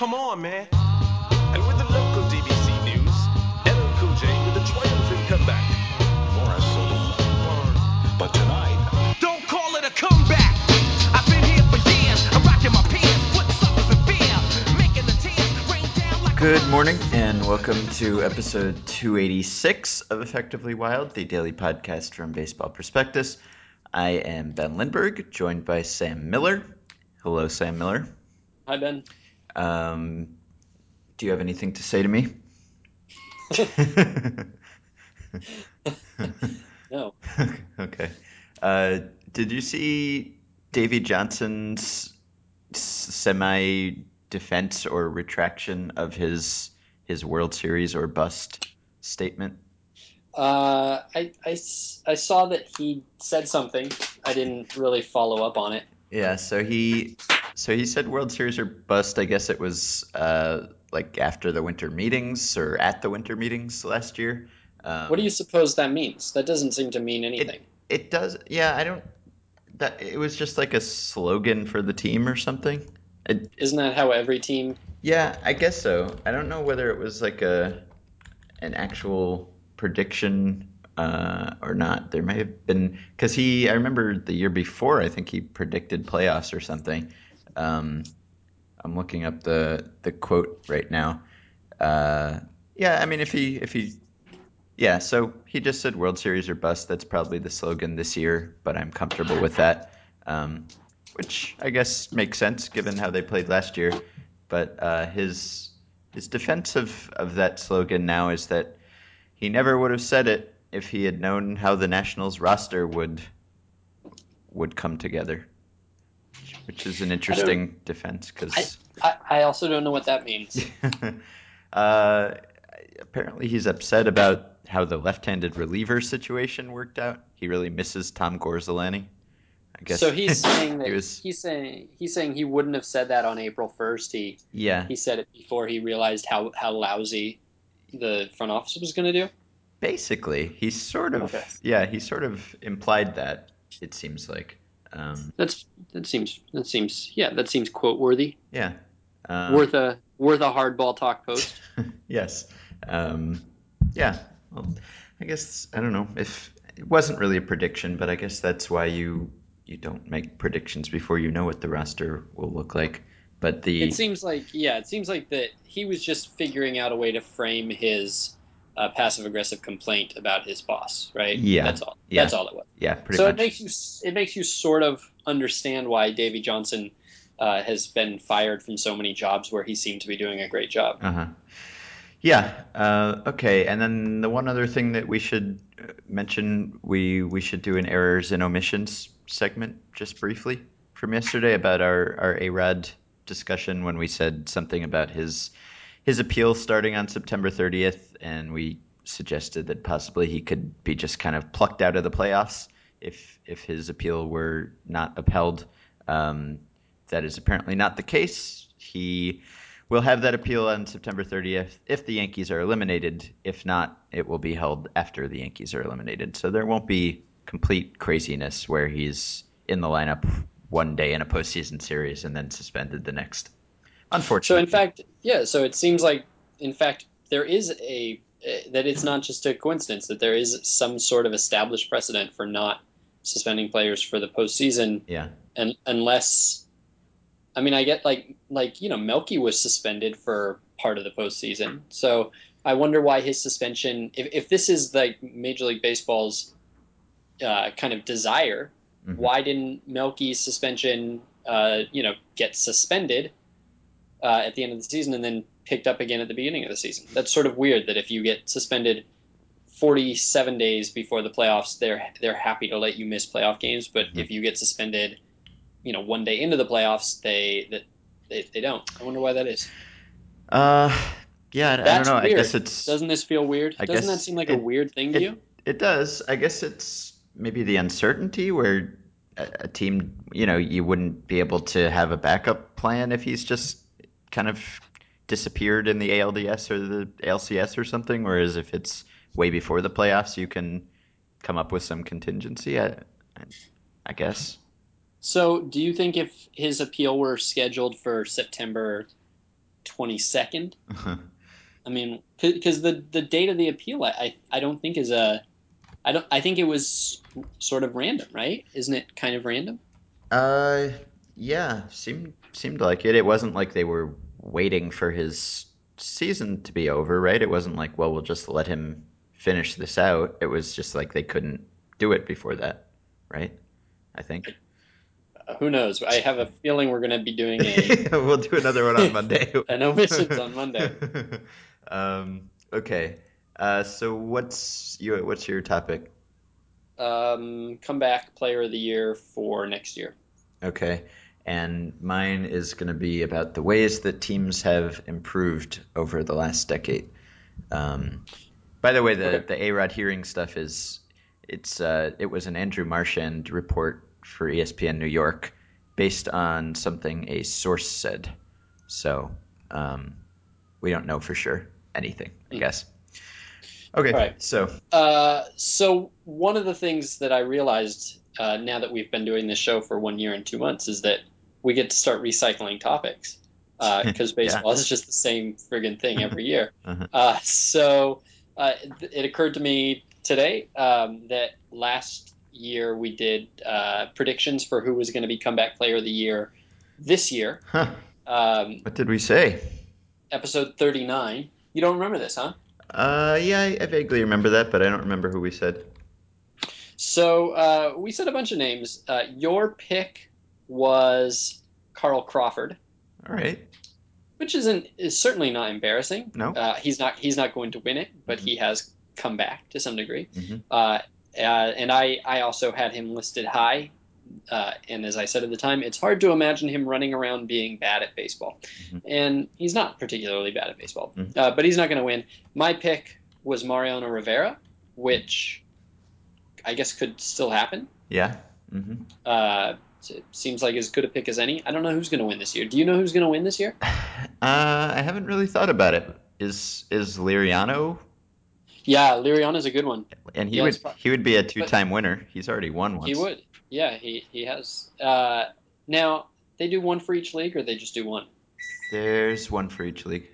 come on, man. And with the local DBC news, LL Cool J with a triumphant comeback. Morris Saloon. But tonight, Don't call it a comeback. I've been here for years. I'm rocking my pants, putting suckers in fear, making the tears rain down like. Good morning and welcome to episode 286 of Effectively Wild, the daily podcast from Baseball Prospectus. I am Ben Lindbergh, joined by Sam Miller. Hello, Sam Miller. Hi, Ben. Um, do you have anything to say to me? No. okay. Uh, did you see Davy Johnson's semi defense or retraction of his his World Series or bust statement? Uh, I, I I saw that he said something. I didn't really follow up on it. Yeah, so he so he said World Series or bust. I guess it was uh, like after the winter meetings or at the winter meetings last year. Um, What do you suppose that means? That doesn't seem to mean anything. It does. Yeah, I don't. That it was just like a slogan for the team or something. It, Isn't that how every team? yeah, I guess so. I don't know whether it was like a an actual prediction uh, or not. There may have been because he. I remember the year before. I think he predicted playoffs or something. Um, I'm looking up the the quote right now. Uh, yeah, I mean, if he if he yeah, so he just said World Series or bust. That's probably the slogan this year, but I'm comfortable with that, um, which I guess makes sense given how they played last year. But uh, his his defense of, of that slogan now is that he never would have said it if he had known how the Nationals roster would would come together, which is an interesting defense because. I, I also don't know what that means. uh, apparently, he's upset about how the left-handed reliever situation worked out. He really misses Tom Gorzelanny. I guess. So he's saying that he was. he's saying he's saying he wouldn't have said that on April first. He Yeah, he said it before he realized how how lousy the front office was going to do. basically, he sort of. Okay. Yeah, he sort of implied that. It seems like. Um, That's that seems that seems yeah that seems quote worthy. yeah. Uh, worth a worth a hardball talk post. yes. Um, yeah. Well, I guess I don't know if it wasn't really a prediction, but I guess that's why you you don't make predictions before you know what the roster will look like. But the It seems like yeah, it seems like that he was just figuring out a way to frame his uh, passive aggressive complaint about his boss, right? Yeah. that's all. Yeah. That's all it was. yeah, pretty so much. it makes you it makes you sort of understand why Davy Johnson uh, has been fired from so many jobs where he seemed to be doing a great job. Uh huh. Yeah. Uh, okay. And then the one other thing that we should uh, mention, we we should do an errors and omissions segment just briefly from yesterday about our our A Rod discussion when we said something about his his appeal starting on September 30th, and we suggested that possibly he could be just kind of plucked out of the playoffs if if his appeal were not upheld. Um, that is apparently not the case. He will have that appeal on September 30th if the Yankees are eliminated. If not, it will be held after the Yankees are eliminated. So there won't be complete craziness where he's in the lineup one day in a postseason series and then suspended the next. Unfortunately. So in fact, yeah. So it seems like in fact there is a that it's not just a coincidence that there is some sort of established precedent for not suspending players for the postseason yeah. and unless I mean I get like like you know Melky was suspended for part of the postseason. So I wonder why his suspension if, if this is like Major League Baseball's uh, kind of desire, Mhm. why didn't Melky's suspension uh, you know get suspended uh, at the end of the season and then picked up again at the beginning of the season? That's sort of weird that if you get suspended 47 days before the playoffs, they're they're happy to let you miss playoff games. But Mhm. if you get suspended, you know, one day into the playoffs, they that they, they don't. I wonder why that is. Uh, yeah, I, I don't That's know. I guess it's Doesn't this feel weird? I Doesn't that seem like a weird thing to it- you? It does. I guess it's maybe the uncertainty where a team, you know, you wouldn't be able to have a backup plan if he's just kind of disappeared in the ALDS or the ALCS or something. Whereas if it's way before the playoffs, you can come up with some contingency. I, I, guess. So, do you think if his appeal were scheduled for September twenty second. I mean, because the the date of the appeal, I, I I don't think is a, I don't I think it was sort of random, right? Isn't it kind of random? Uh, yeah, seemed seemed like it. It wasn't like they were waiting for his season to be over, right? It wasn't like, well, we'll just let him finish this out. It was just like they couldn't do it before that, right? I think. Uh, who knows? I have a feeling we're going to be doing a we'll do another one on Monday. an omissions on Monday. um, okay. Uh, so what's your what's your topic? Um, comeback player of the year for next year. Okay. And mine is going to be about the ways that teams have improved over the last decade. Um, by the way, the Okay. the A Rod hearing stuff is it's uh, it was an Andrew Marchand report for ESPN New York based on something a source said. So um, we don't know for sure anything, I Mm. guess. Okay, Right. so Uh, so one of the things that I realized uh, now that we've been doing this show for one year and two months is that we get to start recycling topics because baseball is just the same friggin' thing every year. Uh-huh. Uh, so uh, it, it occurred to me today um, that last year we did uh, predictions for who was going to be comeback player of the year this year. huh, Um, what did we say? episode 39. You don't remember this, huh? Uh, yeah, I, I vaguely remember that, but I don't remember who we said. So uh, we said a bunch of names. Uh, your pick was Carl Crawford, All right. which isn't is certainly not embarrassing. No. Uh, he's not he's not going to win it, but he has come back to some degree. Mhm. Uh, uh, and I I also had him listed high. Uh, and as I said at the time, it's hard to imagine him running around being bad at baseball. Mhm. And he's not particularly bad at baseball, Mhm. uh, but he's not going to win. My pick was Mariano Rivera, which I guess could still happen. Yeah. hmm Uh, it seems like as good a pick as any. I don't know who's going to win this year. Do you know who's going to win this year? Uh, I haven't really thought about it. Is is Liriano? Yeah, Liriano's a good one. And he Yeah, would it's pro- he would be a two time winner. He's already won once. He would. Yeah, he, he has. Uh, now, they do one for each league, or they just do one? There's one for each league.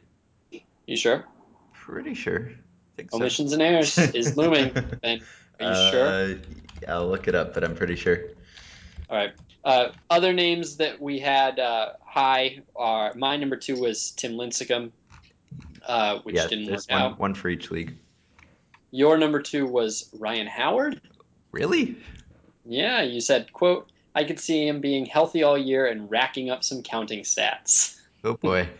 You sure? Pretty sure. Think so. Omissions and errors is looming. Ben, are you sure? Uh, I'll look it up, but I'm pretty sure. All right. Uh, other names that we had uh, high are my number two was Tim Lincecum, uh, which yeah, didn't work one, out. one for each league. Your number two was Ryan Howard. Really? Yeah, you said, "quote I could see him being healthy all year and racking up some counting stats." Oh boy.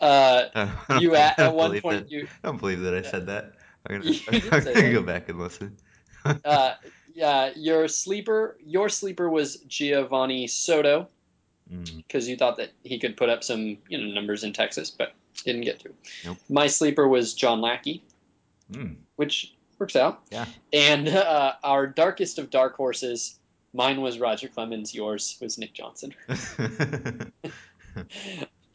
Uh, you at, at one point that- you I don't believe that I said that. I'm gonna, I'm gonna go back and listen. uh, yeah your sleeper your sleeper was Geovany Soto Mm, because you thought that he could put up some you know numbers in Texas, but didn't get to. Nope. My sleeper was John Lackey, mm. which works out. Yeah. And uh, our darkest of dark horses, mine was Roger Clemens. Yours was Nick Johnson.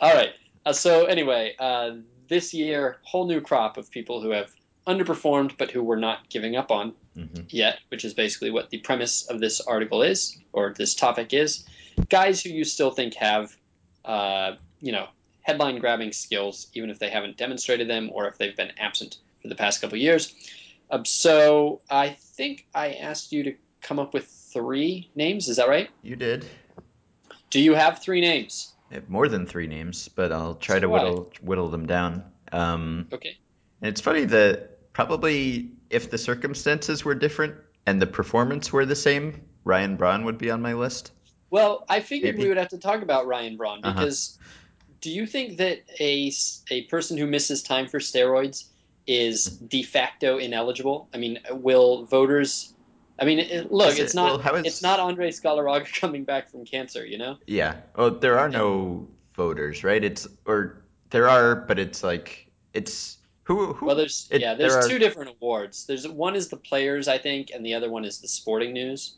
All right. Uh, so anyway, uh, this year, whole new crop of people who have underperformed, but who we're not giving up on Mhm. yet, which is basically what the premise of this article is, or this topic is. Guys who you still think have, uh, you know, headline grabbing skills, even if they haven't demonstrated them or if they've been absent for the past couple years. Um, so I think I asked you to come up with three names. Is that right? You did. Do you have three names? More than three names, but I'll try So to I. whittle whittle them down. Um, Okay. and it's funny that probably if the circumstances were different and the performance were the same, Ryan Braun would be on my list. Well, I figured Maybe. we would have to talk about Ryan Braun Uh-huh. because do you think that a, a person who misses time for steroids is de facto ineligible? I mean, will voters? I mean, it, look, it- it's not well, is- it's not Andres Galarraga coming back from cancer, you know? Yeah. Oh, there are no voters, right? It's or there are, but it's like it's who who. Well, there's it- yeah, there's there are- two different awards. There's one is the players, I think, and the other one is the sporting news.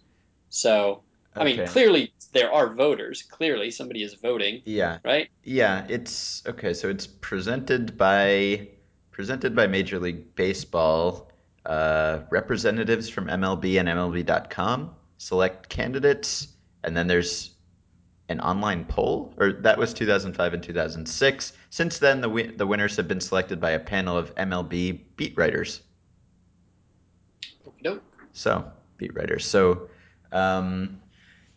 So, I mean, clearly there are voters. Clearly, somebody is voting, Yeah. right? Yeah, it's okay. So it's presented by presented by Major League Baseball. Uh, representatives from MLB and MLB.com select candidates, and then there's an online poll, or that was 2005 and 2006. Since then, the wi- the winners have been selected by a panel of MLB beat writers. Nope. So beat writers. So, um,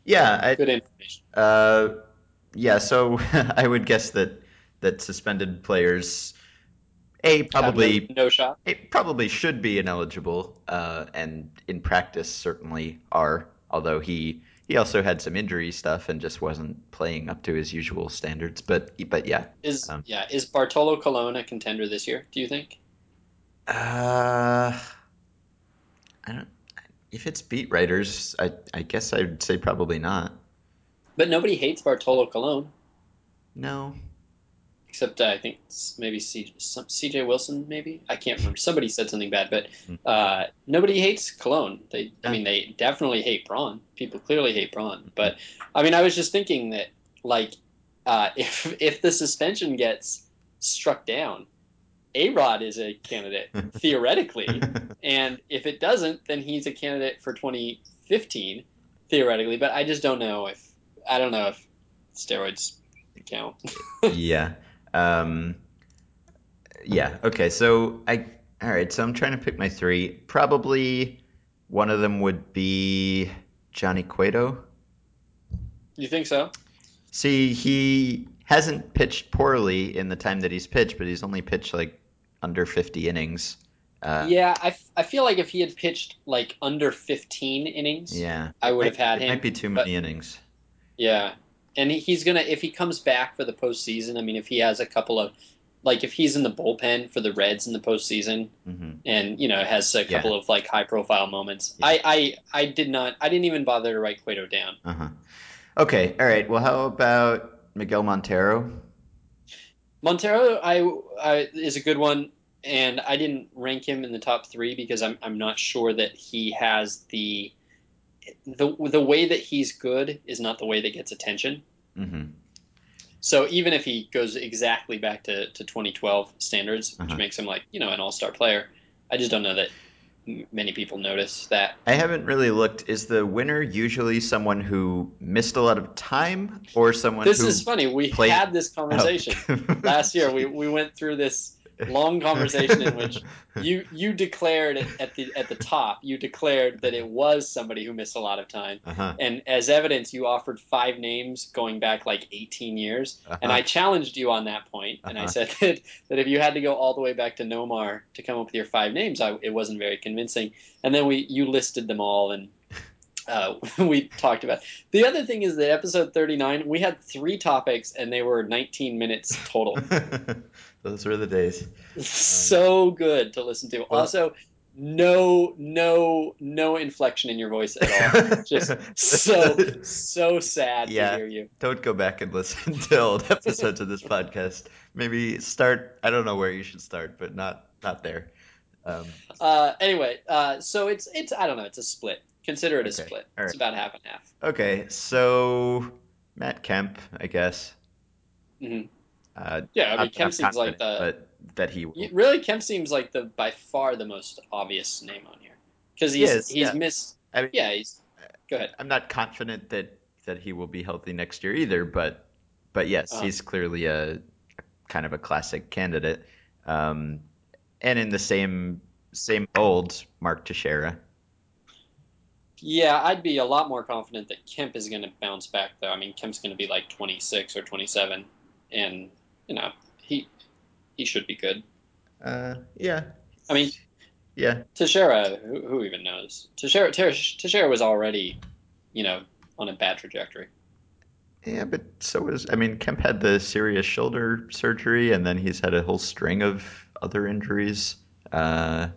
yeah, I, Good information. uh, yeah. So I would guess that that suspended players, a probably no, no shot. it probably should be ineligible, uh, and in practice certainly are. Although he he also had some injury stuff and just wasn't playing up to his usual standards. But but yeah, Is Um, yeah is Bartolo Colon a contender this year? Do you think? uh, I don't. If it's beat writers, I I guess I'd say probably not. But nobody hates Bartolo Colon No. Except uh, I think maybe C, some, C.J. Wilson. Maybe I can't remember. Somebody said something bad, but Hmm. uh, nobody hates Colon. They, I mean, they definitely hate Braun. People clearly hate Braun. But I mean, I was just thinking that like uh, if if the suspension gets struck down, A Rod is a candidate theoretically. And if it doesn't, then he's a candidate for 2015 theoretically. But I just don't know if I don't know if steroids count. yeah. Um, yeah. Okay. So I. All right. So I'm trying to pick my three. Probably one of them would be Johnny Cueto. You think so? See, he hasn't pitched poorly in the time that he's pitched, but he's only pitched like under 50 innings. Uh, yeah, I, f- I feel like if he had pitched like under 15 innings, Yeah. I would have had it him. Might be too but- many innings. Yeah, and he, he's gonna if he comes back for the postseason. I mean, if he has a couple of like if he's in the bullpen for the Reds in the postseason, hmm and you know has a Yeah. couple of like high profile moments. Yeah. I, I I did not I didn't even bother to write Cueto down. Uh huh. Okay. All right. Well, how about Miguel Montero? Montero I, I is a good one, and I didn't rank him in the top three because I'm I'm not sure that he has the the the way that he's good is not the way that gets attention. hmm So even if he goes exactly back to, to 2012 standards, which Uh-huh. makes him like you know an all star player, I just don't know that many people notice that. I haven't really looked. Is the winner usually someone who missed a lot of time, or someone This is funny. We played- had this conversation Oh. last year. We, we went through this long conversation in which you you declared at, the at the top you declared that it was somebody who missed a lot of time, Uh-huh. and as evidence you offered five names going back like 18 years. Uh-huh. And I challenged you on that point, and I Uh-huh. said that, that if you had to go all the way back to Nomar to come up with your five names, I, it wasn't very convincing. And then we you listed them all, and uh, we talked about. The other thing is that episode thirty nine, we had three topics, and they were nineteen minutes total. Those were the days. so good to listen to. Well- also, no no no inflection in your voice at all. Just so so sad Yeah. to hear you. Don't go back and listen to old episodes of this podcast. Maybe start. I don't know where you should start, but not not there. Um, Uh, anyway, uh, so it's it's I don't know, it's a split. Consider it a split. all It's about half and half. okay, so Matt Kemp, I guess. Mhm. Uh, Yeah, I mean, Kemp seems like the but that he will. really Kemp seems like the by far the most obvious name on here because He he's is, he's yeah. missed. I mean- yeah, he's go ahead. I'm not confident that that he will be healthy next year either, but but yes, Uh-huh. he's clearly a kind of a classic candidate. Um, and in the same same old Mark Teixeira. Yeah, I'd be a lot more confident that Kemp is going to bounce back though. I mean, Kemp's going to be like 26 or 27, and you know he he should be good. Uh, yeah. I mean, Yeah. Teixeira, who, who even knows? Teixeira, Teixeira was already, you know, on a bad trajectory. Yeah, but so was I mean Kemp had the serious shoulder surgery, and then he's had a whole string of other injuries. Uh,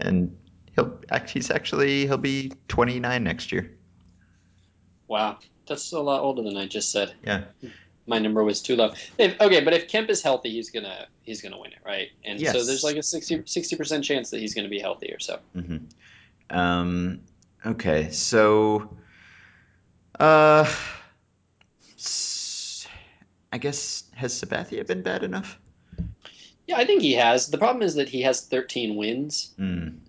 and he'll act. He's actually he'll be 29 next year. Wow, that's a lot older than I just said. Yeah. My number was too low. If, okay, but if Kemp is healthy, he's gonna he's gonna win it, right? And so there's like a 60 percent chance that he's gonna be healthy or so. hmm Um, okay, so, uh, I guess has Sabathia been bad enough? Yeah, I think he has. The problem is that he has 13 wins, Mm.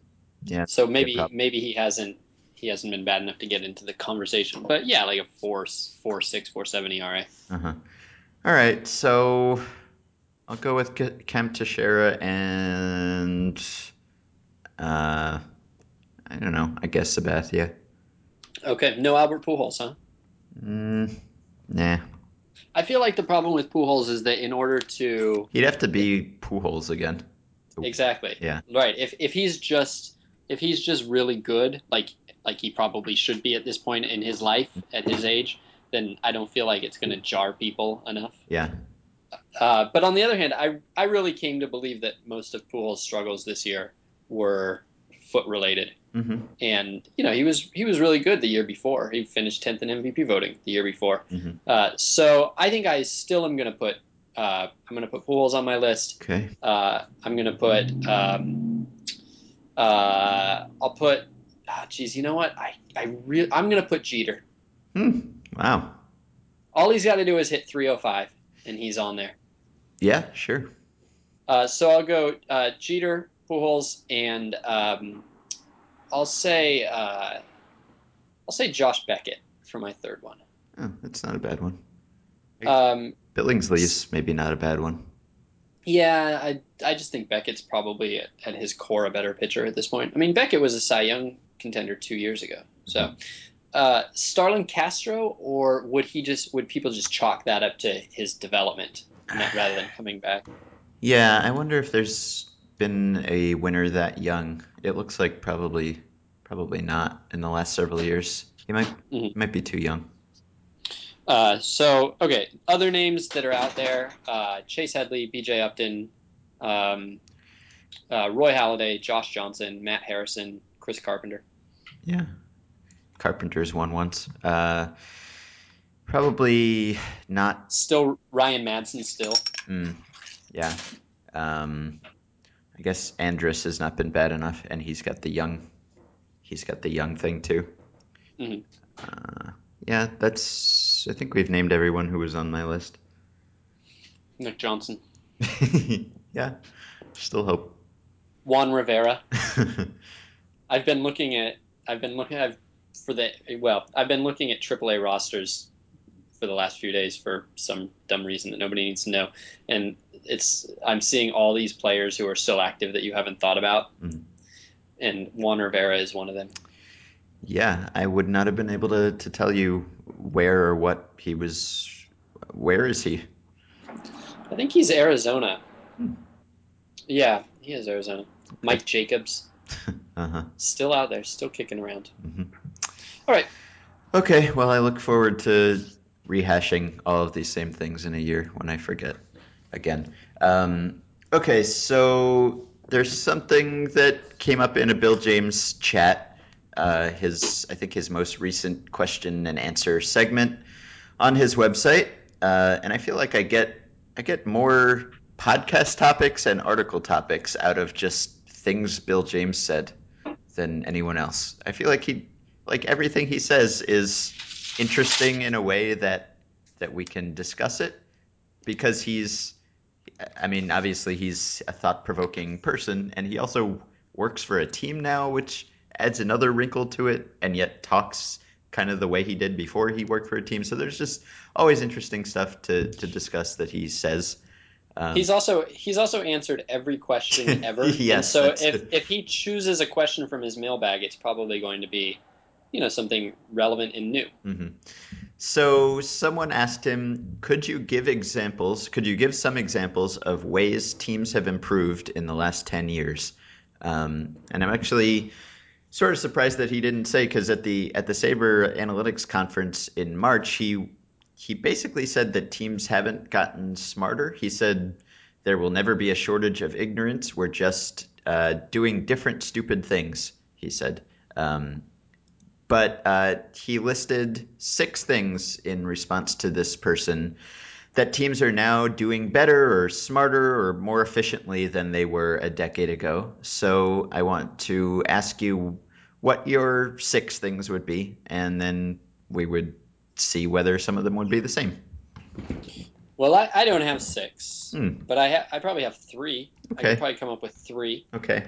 Yeah. so maybe maybe he hasn't he hasn't been bad enough to get into the conversation. But yeah, like a four, four six, four seven ERA. Uh-huh. All right, so I'll go with K- Cam Teixeira and uh, I don't know. I guess Sabathia. Okay, no Albert Pujols, huh? Mm, nah, I feel like the problem with Pujols is that in order to he'd have to be Pujols again. exactly Yeah. right, if if he's just if he's just really good, like like he probably should be at this point in his life at his age, then I don't feel like it's going to jar people enough. Yeah. Uh, but on the other hand, I I really came to believe that most of Pujols' struggles this year were foot related. Mm-hmm. and you know he was he was really good the year before. He finished tenth in MVP voting the year before. Mhm. Uh, so I think I still am going to put uh, I'm going to put Pujols on my list. Okay. Uh, I'm going to put um, uh, I'll put ah, geez you know what I I re- I'm going to put Jeter. Hmm. Wow. All he's got to do is hit 305 and he's on there. Yeah. Sure. Uh, so I'll go uh, Jeter, Pujols, and um, I'll say uh, I'll say Josh Beckett for my third one. Oh, that's not a bad one. Um, Billingsley's maybe not a bad one. Yeah, I I just think Beckett's probably at, at his core a better pitcher at this point. I mean, Beckett was a Cy Young contender two years ago. So, uh, Starlin Castro, or would he just would people just chalk that up to his development not- rather than coming back? Yeah, I wonder if there's been a winner that young. It looks like probably, probably not in the last several years. He might, Mhm. he might be too young. Uh, so okay, other names that are out there: uh, Chase Headley, B.J. Upton, um, uh, Roy Halladay, Josh Johnson, Matt Harrison, Chris Carpenter. Yeah. Carpenter's won once. Uh, probably not. Still Ryan Madson. Still, Mm, yeah. Um, I guess Andrus has not been bad enough, and he's got the young. He's got the young thing too. Mhm. Uh, yeah, that's. I think we've named everyone who was on my list. Nick Johnson, yeah, still hope. Juan Rivera. I've been looking at. I've been looking. I've for the well. I've been looking at AAA rosters for the last few days for some dumb reason that nobody needs to know, and it's. I'm seeing all these players who are still active that you haven't thought about, Mhm. and Juan Rivera is one of them. Yeah, I would not have been able to, to tell you where or what he was. Where is he? I think he's Arizona. Hmm. Yeah, he is Arizona. Mike Jacobs Uh huh. still out there, still kicking around. Mhm. All right. Okay, well, I look forward to rehashing all of these same things in a year when I forget again. Um, okay, so there's something that came up in a Bill James chat. Uh, his, I think, his most recent question and answer segment on his website, uh, and I feel like I get I get more podcast topics and article topics out of just things Bill James said than anyone else. I feel like he like everything he says is interesting in a way that that we can discuss it because he's I mean obviously he's a thought-provoking person and he also works for a team now which adds another wrinkle to it and yet talks kind of the way he did before he worked for a team so there's just always interesting stuff to to discuss that he says um, He's also he's also answered every question ever. and Yes, so if if he chooses a question from his mailbag, it's probably going to be, you know, something relevant and new. hmm So someone asked him, "Could you give examples? Could you give some examples of ways teams have improved in the last ten years?" Um, and I'm actually sort of surprised that he didn't say because at the at the SABR Analytics conference in March, he he basically said that teams haven't gotten smarter. He said there will never be a shortage of ignorance. We're just uh, doing different stupid things. He said. Um, but uh, he listed six things in response to this person that teams are now doing better or smarter or more efficiently than they were a decade ago. So I want to ask you what your six things would be, and then we would see whether some of them would be the same. Well, I, I don't have six, Hmm. but I ha- I probably have three. I Okay. could probably come up with three. Okay.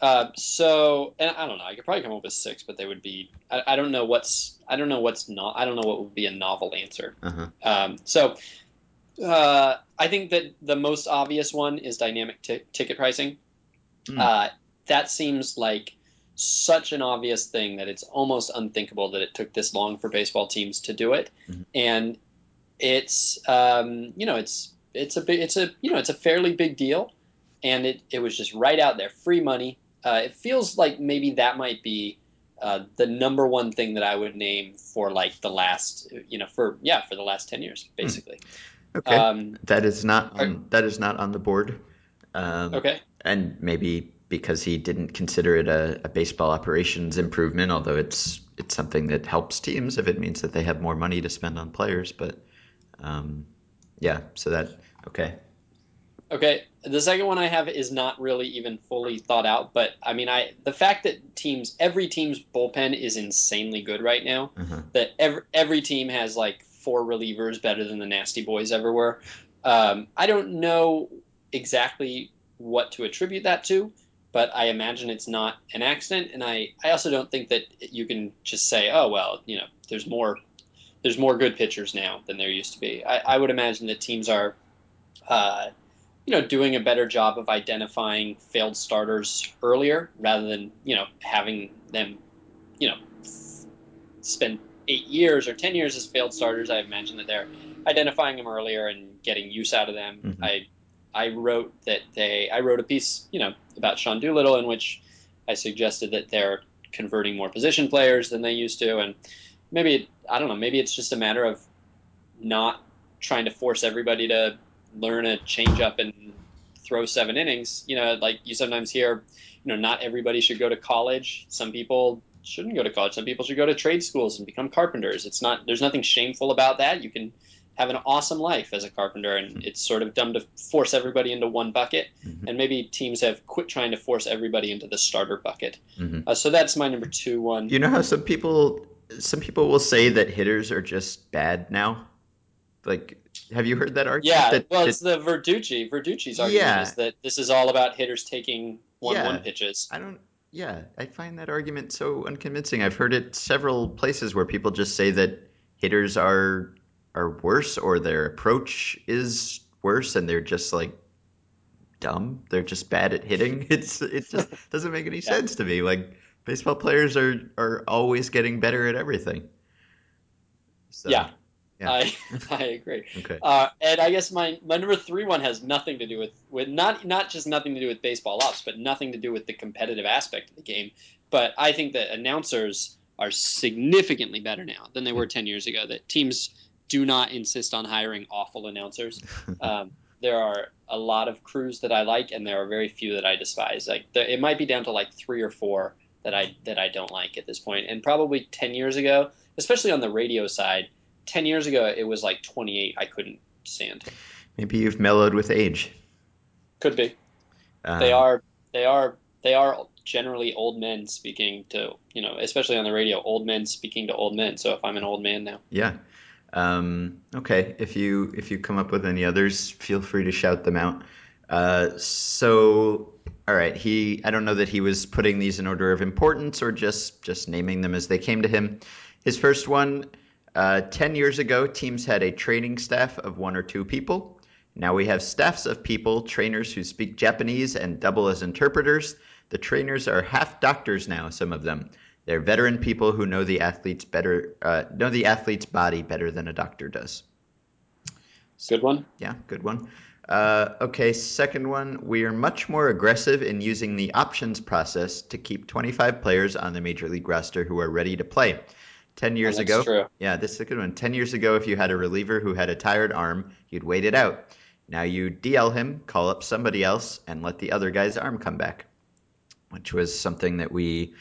Uh, so, and I don't know. I could probably come up with six, but they would be. I, I don't know what's. I don't know what's not. I don't know what would be a novel answer. Uh-huh. Um, so, uh, I think that the most obvious one is dynamic t- ticket pricing. Hmm. Uh, that seems like such an obvious thing that it's almost unthinkable that it took this long for baseball teams to do it, Mhm. and it's um, you know it's it's a big it's a you know it's a fairly big deal, and it it was just right out there, free money. Uh, it feels like maybe that might be uh, the number one thing that I would name for like the last you know for yeah for the last ten years basically. Okay. Um, that is not are- on, that is not on the board. Um, okay. and maybe because he didn't consider it a, a baseball operations improvement, although it's it's something that helps teams if it means that they have more money to spend on players. But um, yeah, so that okay. Okay, the second one I have is not really even fully thought out, but I mean, I the fact that teams, every team's bullpen is insanely good right now. Uh-huh. That every every team has like four relievers better than the Nasty Boys ever were. Um, I don't know exactly what to attribute that to, but I imagine it's not an accident, and I I also don't think that you can just say, oh well, you know, there's more there's more good pitchers now than there used to be. I, I would imagine that teams are. Uh, you know, doing a better job of identifying failed starters earlier rather than, you know, having them, you know, spend eight years or 10 years as failed starters. I imagine that they're identifying them earlier and getting use out of them. Mhm. I, I wrote that they, I wrote a piece, you know, about Sean Doolittle in which I suggested that they're converting more position players than they used to. And maybe, it, I don't know, maybe it's just a matter of not trying to force everybody to learn a change up and throw seven innings. You know, like you sometimes hear, you know, not everybody should go to college. Some people shouldn't go to college. Some people should go to trade schools and become carpenters. It's not there's nothing shameful about that. You can have an awesome life as a carpenter and it's sort of dumb to force everybody into one bucket. Mhm. And maybe teams have quit trying to force everybody into the starter bucket. Mhm. Uh, so that's my number two one. You know how some people some people will say that hitters are just bad now. Like, have you heard that argument? Yeah, that, well, that- it's the Verducci. Verducci's argument Yeah. is that this is all about hitters taking one-one Yeah. pitches. I don't. Yeah, I find that argument so unconvincing. I've heard it several places where people just say that hitters are are worse or their approach is worse, and they're just like dumb. They're just bad at hitting. It's it just doesn't make any sense to me. Like baseball players are are always getting better at everything. So, Yeah. Yeah. I I agree. Okay. Uh, and I guess my, my number three one has nothing to do with, with not not just nothing to do with baseball ops, but nothing to do with the competitive aspect of the game. But I think that announcers are significantly better now than they were ten years ago. That teams do not insist on hiring awful announcers. Um, there are a lot of crews that I like, and there are very few that I despise. Like the, it might be down to like three or four that I that I don't like at this point. And probably ten years ago, especially on the radio side, ten years ago it was like twenty eight. I couldn't stand. Maybe you've mellowed with age. Could be. Um, They are they are they are generally old men speaking to you know, especially on the radio, old men speaking to old men. So if I'm an old man now, Yeah. Um, okay. If you if you come up with any others, feel free to shout them out. Uh, so, all right. He I don't know that he was putting these in order of importance or just just naming them as they came to him. His first one, uh, ten years ago, teams had a training staff of one or two people. Now we have staffs of people, trainers who speak Japanese and double as interpreters. The trainers are half doctors now. Some of them. They're veteran people who know the athlete's better, uh, know the athlete's body better than a doctor does. good one. Yeah, good one. Uh, okay, second one. We are much more aggressive in using the options process to keep 25 players on the major league roster who are ready to play. 10 years Oh, ago, true. yeah, this is a good one. 10 years ago, if you had a reliever who had a tired arm, you'd wait it out. Now you DL him, call up somebody else, and let the other guy's arm come back, which was something that we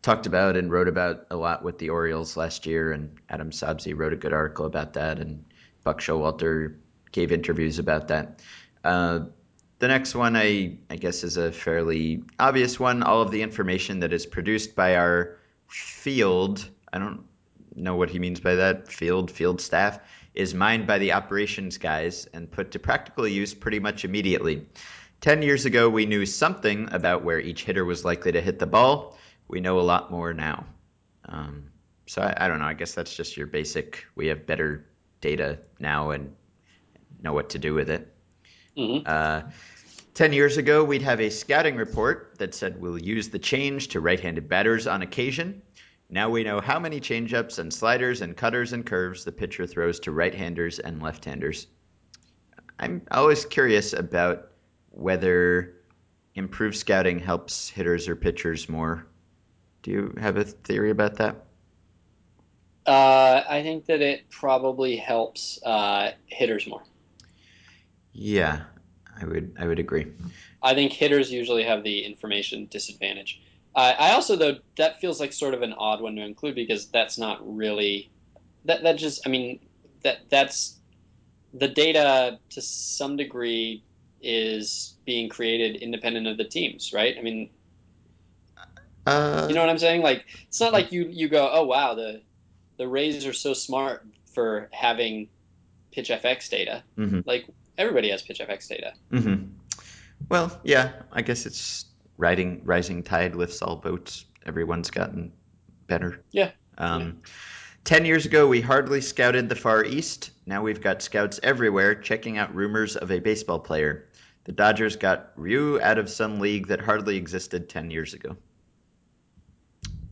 talked about and wrote about a lot with the Orioles last year. And Adam Sobsey wrote a good article about that, and Buck Showalter gave interviews about that. Uh, the next one, I, I guess, is a fairly obvious one. All of the information that is produced by our field, I don't know what he means by that, field, field staff, is mined by the operations guys and put to practical use pretty much immediately. 10 years ago, we knew something about where each hitter was likely to hit the ball. We know a lot more now. Um, so I, I don't know. I guess that's just your basic. We have better data now and know what to do with it. Mhm. Uh, 10 years ago, we'd have a scouting report that said we'll use the change to right handed batters on occasion. Now we know how many changeups and sliders and cutters and curves the pitcher throws to right handers and left handers. I'm always curious about whether improved scouting helps hitters or pitchers more. Do you have a theory about that? Uh, I think that it probably helps uh, hitters more. Yeah, I would I would agree. I think hitters usually have the information disadvantage. Uh, I also though that feels like sort of an odd one to include because that's not really that that just I mean that that's the data to some degree is being created independent of the teams, right? I mean, Uh, you know what I'm saying? Like it's not like you you go, oh wow, the the Rays are so smart for having pitch FX data. Mhm. Like everybody has pitch FX data. hmm Well, yeah, I guess it's riding rising tide lifts all boats. Everyone's gotten better. Yeah. Um, Ten years ago, we hardly scouted the Far East. Now we've got scouts everywhere checking out rumors of a baseball player. The Dodgers got Ryu out of some league that hardly existed ten years ago.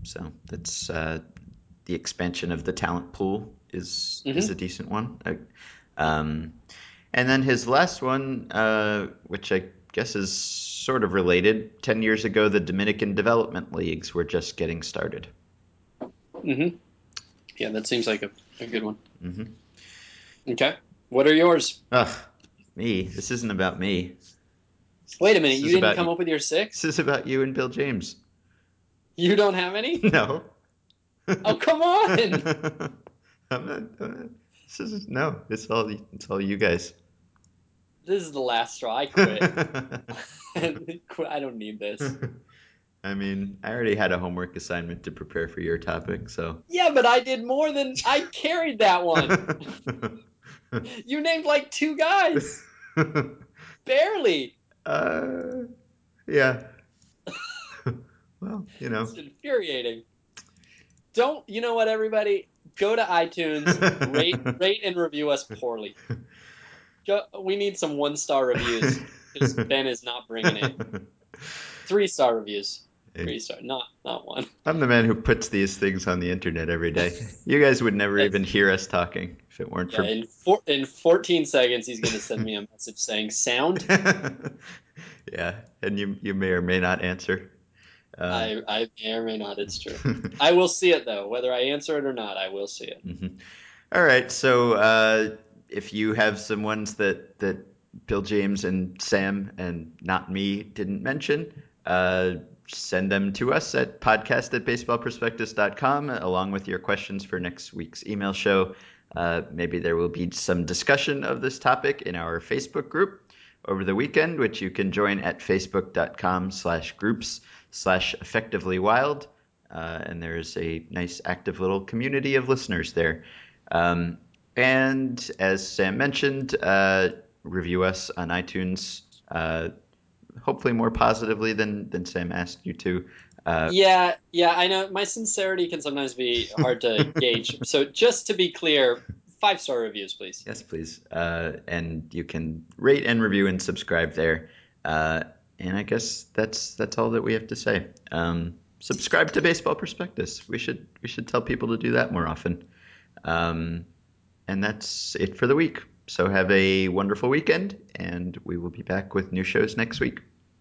So that's uh, the expansion of the talent pool is is a decent one. Uh, Um, and then his last one, uh, which I guess is sort of related. Ten years ago, the Dominican Development Leagues were just getting started. Mm-hmm. Yeah, that seems like a, a good one. Mm-hmm. Okay. What are yours? Ugh, me. This isn't about me. Wait a minute. This You didn't come you. up with your six? This is about you and Bill James. You don't have any? No. Oh, come on. I'm not, I'm not- This is no. It's all. It's all you guys. This is the last straw. I quit. I don't need this. I mean, I already had a homework assignment to prepare for your topic, so. Yeah, but I did more than I carried that one. You named like two guys. Barely. uh, yeah. well, you know. It's infuriating. Don't you know what, everybody? Go to iTunes, rate, rate, and review us poorly. Go, we need some one star reviews because Ben is not bringing it. Three star reviews. Three star, not not one. I'm the man who puts these things on the internet every day. You guys would never even hear us talking if it weren't Yeah, for. in four, in 14 seconds, he's going to send me a message saying sound. yeah, and you you may or may not answer. Uh, I, I may or may not. It's true. I will see it though, whether I answer it or not. I will see it. Mhm. All right, so uh, if you have some ones that that Bill James and Sam and not me didn't mention, uh, send them to us at podcast at baseballprospectus.com along with your questions for next week's email show. Uh, maybe there will be some discussion of this topic in our Facebook group over the weekend, which you can join at facebook.com slash groups slash effectively wild. Uh, and there's a nice active little community of listeners there. Um, and as Sam mentioned, uh, review us on iTunes, uh, hopefully more positively than, than Sam asked you to. Uh, Yeah, yeah, I know. My sincerity can sometimes be hard to gauge. So just to be clear, five star reviews, please. Yes, please. Uh, and you can rate and review and subscribe there. Uh, and I guess that's that's all that we have to say. Um, subscribe to Baseball Prospectus. We should we should tell people to do that more often. Um, and that's it for the week. So have a wonderful weekend, and we will be back with new shows next week.